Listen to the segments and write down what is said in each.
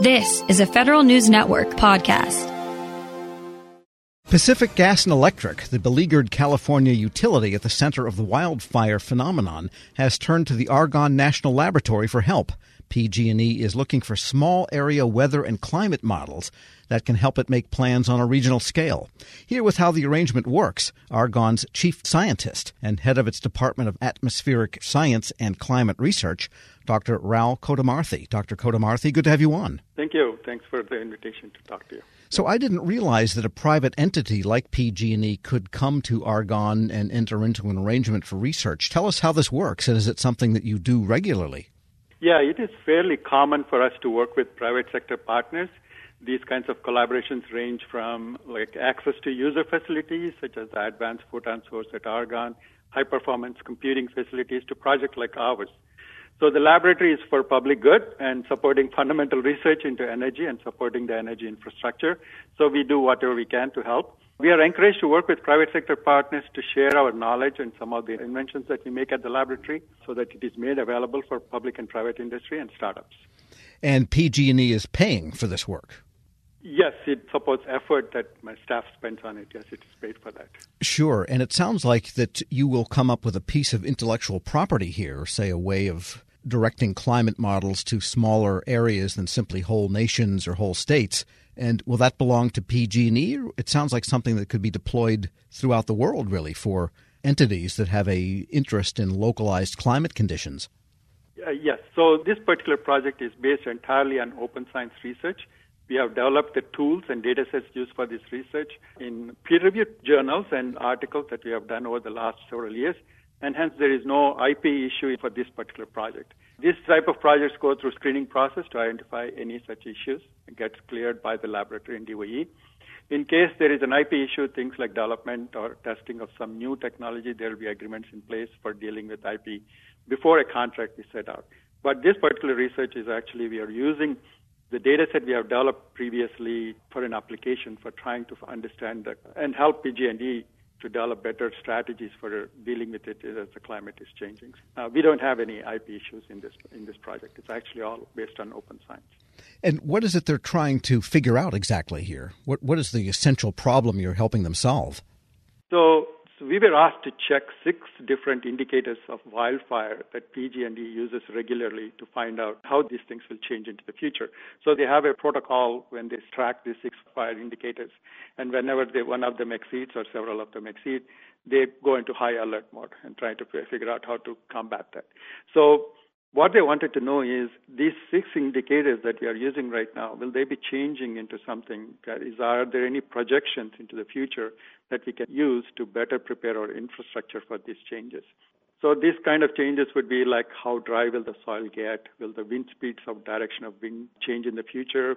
This is a Federal News Network podcast. Pacific Gas and Electric, the beleaguered California utility at the center of the wildfire phenomenon, has turned to the Argonne National Laboratory for help. PG&E is looking for small area weather and climate models that can help it make plans on a regional scale. Here with how the arrangement works, Argonne's chief scientist and head of its Department of Atmospheric Science and Climate Research, Dr. Rao Kotamarthi. Dr. Kotamarthi, good to have you on. Thank you. Thanks for the invitation to talk to you. So I didn't realize that a private entity like PG&E could come to Argonne and enter into an arrangement for research. Tell us how this works, and is it something that you do regularly? Yeah, it is fairly common for us to work with private sector partners. These kinds of collaborations range from like access to user facilities such as the advanced photon source at Argonne, high performance computing facilities to projects like ours. So the laboratory is for public good and supporting fundamental research into energy and supporting the energy infrastructure. So we do whatever we can to help. We are encouraged to work with private sector partners to share our knowledge and some of the inventions that we make at the laboratory so that it is made available for public and private industry and startups. And PG&E is paying for this work. Yes, it supports effort that my staff spends on it. Yes, it is paid for that. Sure, and it sounds like that you will come up with a piece of intellectual property here, say a way of directing climate models to smaller areas than simply whole nations or whole states. And will that belong to PG&E? It sounds like something that could be deployed throughout the world, really, for entities that have a interest in localized climate conditions. Uh, yes. So this particular project is based entirely on open science research. We have developed the tools and data sets used for this research in peer-reviewed journals and articles that we have done over the last several years, and hence there is no IP issue for this particular project. This type of projects go through screening process to identify any such issues and gets cleared by the laboratory in DOE. In case there is an IP issue, things like development or testing of some new technology, there will be agreements in place for dealing with IP before a contract is set out. But this particular research is actually we are using the data set we have developed previously for an application for trying to understand the, and help PG&E to develop better strategies for dealing with it as the climate is changing. Uh, we don't have any IP issues in this in this project. It's actually all based on open science. And what is it they're trying to figure out exactly here? What what is the essential problem you're helping them solve? So so we were asked to check six different indicators of wildfire that PG&E uses regularly to find out how these things will change into the future. So they have a protocol when they track these six fire indicators, and whenever they, one of them exceeds or several of them exceed, they go into high alert mode and try to figure out how to combat that. So what they wanted to know is these six indicators that we are using right now, will they be changing into something is, are there any projections into the future that we can use to better prepare our infrastructure for these changes? So these kind of changes would be like how dry will the soil get? Will the wind speeds of direction of wind change in the future?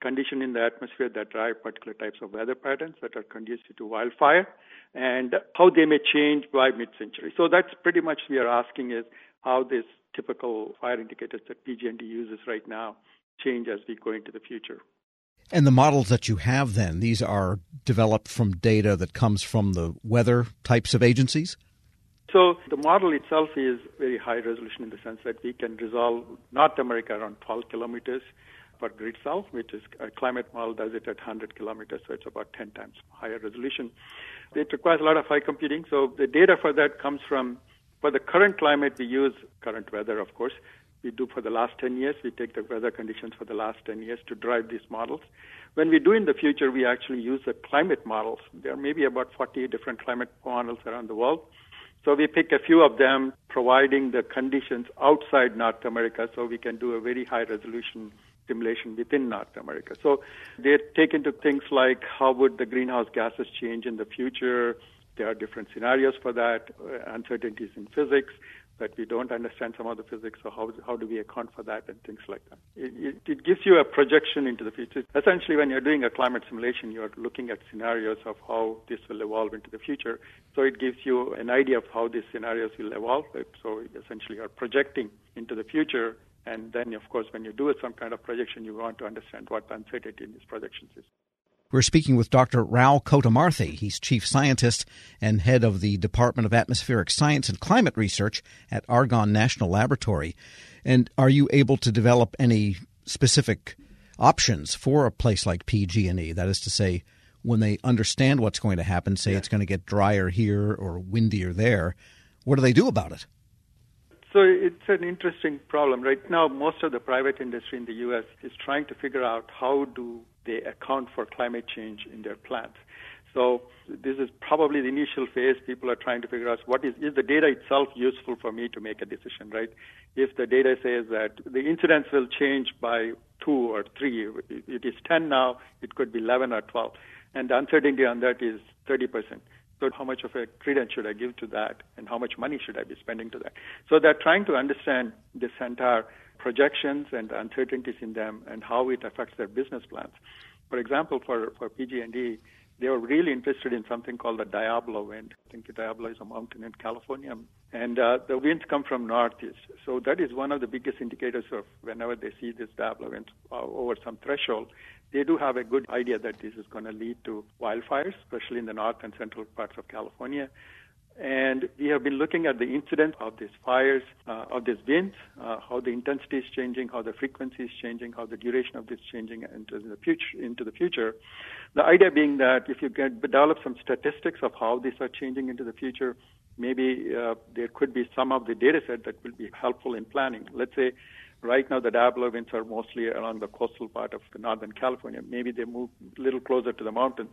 Condition in the atmosphere that drive particular types of weather patterns that are conducive to wildfire and how they may change by mid-century. So that's pretty much we are asking is how this typical fire indicators that PG&E uses right now change as we go into the future. And the models that you have then, these are developed from data that comes from the weather types of agencies? So the model itself is very high resolution in the sense that we can resolve North America around 12 kilometers per grid cell, which is a climate model does it at 100 kilometers, so it's about 10 times higher resolution. It requires a lot of high computing, so the data for that comes from for the current climate, we use current weather, of course. We do for the last 10 years. We take the weather conditions for the last 10 years to drive these models. When we do in the future, we actually use the climate models. There may be about 40 different climate models around the world. So we pick a few of them, providing the conditions outside North America, so we can do a very high resolution simulation within North America. So they take into things like how would the greenhouse gases change in the future, there are different scenarios for that, uh, uncertainties in physics that we don't understand some of the physics, so how, how do we account for that and things like that. It, it, it gives you a projection into the future. Essentially, when you're doing a climate simulation, you're looking at scenarios of how this will evolve into the future. So it gives you an idea of how these scenarios will evolve. So essentially, you're projecting into the future and then, of course, when you do some kind of projection, you want to understand what the uncertainty in these projections is. We're speaking with Dr. Rao Kotamarthi. He's chief scientist and head of the Department of Atmospheric Science and Climate Research at Argonne National Laboratory. And are you able to develop any specific options for a place like PG&E? That is to say, when they understand what's going to happen, say yeah. it's going to get drier here or windier there, what do they do about it? So it's an interesting problem. Right now, most of the private industry in the U.S. is trying to figure out how do they account for climate change in their plants. So this is probably the initial phase. People are trying to figure out what is is the data itself useful for me to make a decision, right? If the data says that the incidence will change by two or three, it is 10 now, it could be 11 or 12, and the uncertainty on that is 30 percent. So how much of a credence should I give to that, and how much money should I be spending to that? So they're trying to understand this entire projections and uncertainties in them and how it affects their business plans. For example, for for PG&E they were really interested in something called the Diablo wind. I think the Diablo is a mountain in California, and uh, the winds come from northeast. So that is one of the biggest indicators of whenever they see this Diablo wind uh, over some threshold, they do have a good idea that this is going to lead to wildfires, especially in the north and central parts of California. And we have been looking at the incidence of these fires, uh, of these winds, uh, how the intensity is changing, how the frequency is changing, how the duration of this is changing into the future. Into the future, the idea being that if you get develop some statistics of how these are changing into the future, maybe uh, there could be some of the data set that will be helpful in planning. Let's say Right now, the Diablo winds are mostly along the coastal part of Northern California. Maybe they move a little closer to the mountains.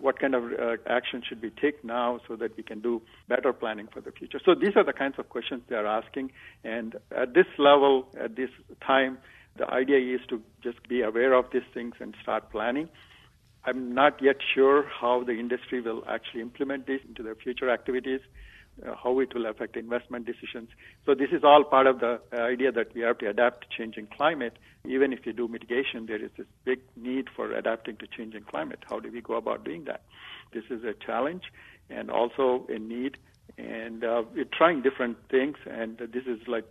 What kind of uh, action should we take now so that we can do better planning for the future? So these are the kinds of questions they are asking. And at this level, at this time, the idea is to just be aware of these things and start planning. I'm not yet sure how the industry will actually implement this into their future activities uh, how it will affect investment decisions. So this is all part of the uh, idea that we have to adapt to changing climate. Even if you do mitigation, there is this big need for adapting to changing climate. How do we go about doing that? This is a challenge and also a need. And uh, we're trying different things, and this is like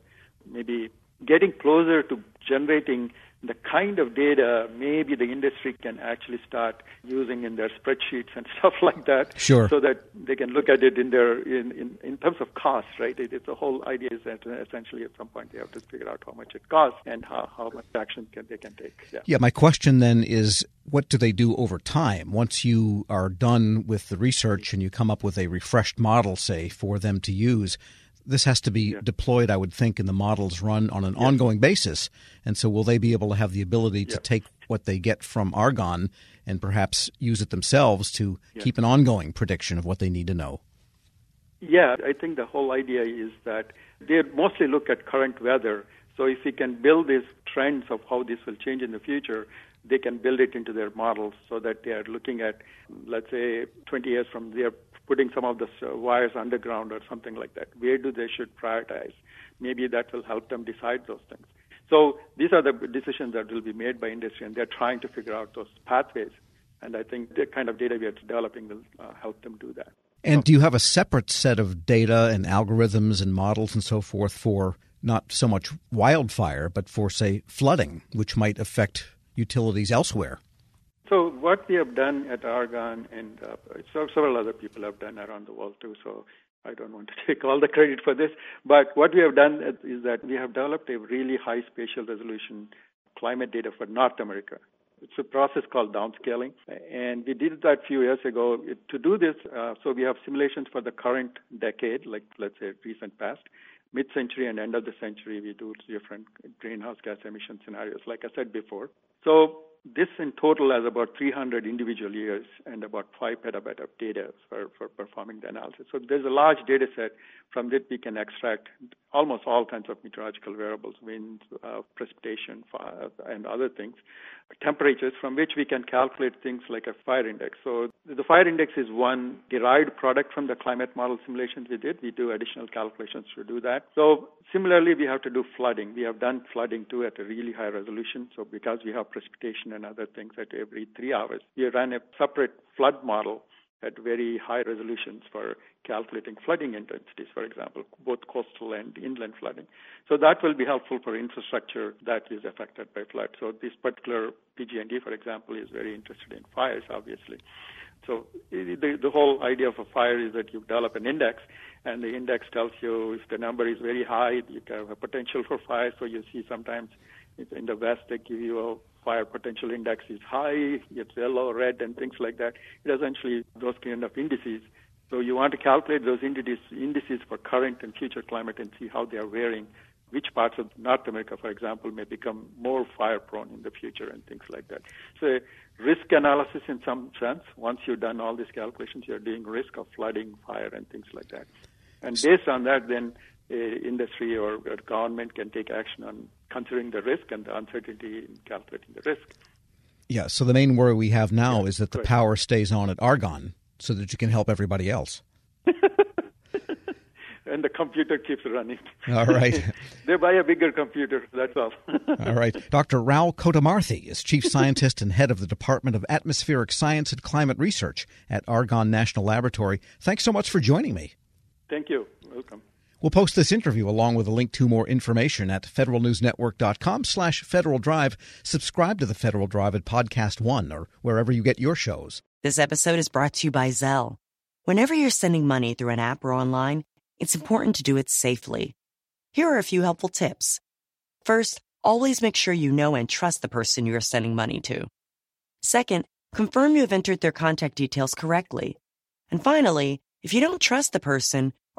maybe getting closer to generating the kind of data maybe the industry can actually start using in their spreadsheets and stuff like that sure. so that they can look at it in their in, in, in terms of cost right it, it's the whole idea is that uh, essentially at some point they have to figure out how much it costs and how, how much action can, they can take yeah. yeah my question then is what do they do over time once you are done with the research and you come up with a refreshed model say for them to use this has to be yeah. deployed, I would think, in the models run on an yeah. ongoing basis. And so, will they be able to have the ability to yeah. take what they get from Argonne and perhaps use it themselves to keep an ongoing prediction of what they need to know? Yeah, I think the whole idea is that they mostly look at current weather. So, if we can build these trends of how this will change in the future, they can build it into their models so that they are looking at, let's say, 20 years from there, putting some of the wires underground or something like that. Where do they should prioritize? Maybe that will help them decide those things. So these are the decisions that will be made by industry, and they're trying to figure out those pathways. And I think the kind of data we are developing will uh, help them do that. And do you have a separate set of data and algorithms and models and so forth for not so much wildfire, but for, say, flooding, which might affect utilities elsewhere? So what we have done at Argonne, and uh, several other people have done around the world too. So I don't want to take all the credit for this, but what we have done is that we have developed a really high spatial resolution climate data for North America. It's a process called downscaling, and we did that a few years ago. To do this, uh, so we have simulations for the current decade, like let's say recent past, mid-century and end of the century. We do different greenhouse gas emission scenarios, like I said before. So this in total has about 300 individual years and about 5 petabyte of data for, for performing the analysis. So there's a large data set from that we can extract almost all kinds of meteorological variables, winds, uh, precipitation, fire, and other things, temperatures from which we can calculate things like a fire index. So the fire index is one derived product from the climate model simulations we did. We do additional calculations to do that. So similarly, we have to do flooding. We have done flooding too at a really high resolution. So because we have precipitation and other things at every three hours, we ran a separate flood model at very high resolutions for calculating flooding intensities, for example, both coastal and inland flooding. So that will be helpful for infrastructure that is affected by flood. So this particular PG&E, for example, is very interested in fires, obviously. So the, the whole idea of a fire is that you develop an index, and the index tells you if the number is very high, you have a potential for fire. So you see sometimes in the west they give you fire potential index is high, it's yellow, red, and things like that. It essentially those kind of indices. So you want to calculate those indices, indices for current and future climate and see how they are varying. Which parts of North America, for example, may become more fire prone in the future and things like that. So risk analysis in some sense. Once you've done all these calculations, you're doing risk of flooding, fire, and things like that. And based on that, then uh, industry or, or government can take action on considering the risk and the uncertainty in calculating the risk. Yeah, so the main worry we have now Yeah, is that the correct. power stays on at Argonne so that you can help everybody else. and the computer keeps running. All right. they buy a bigger computer, that's all. All right. Dr. Rao Kotamarthi is Chief Scientist and Head of the Department of Atmospheric Science and Climate Research at Argonne National Laboratory. Thanks so much for joining me. Thank you. Welcome. We'll post this interview along with a link to more information at federalnewsnetwork.com slash Federal Drive. Subscribe to the Federal Drive at Podcast One or wherever you get your shows. This episode is brought to you by Zelle. Whenever you're sending money through an app or online, it's important to do it safely. Here are a few helpful tips. First, always make sure you know and trust the person you are sending money to. Second, confirm you have entered their contact details correctly. And finally, if you don't trust the person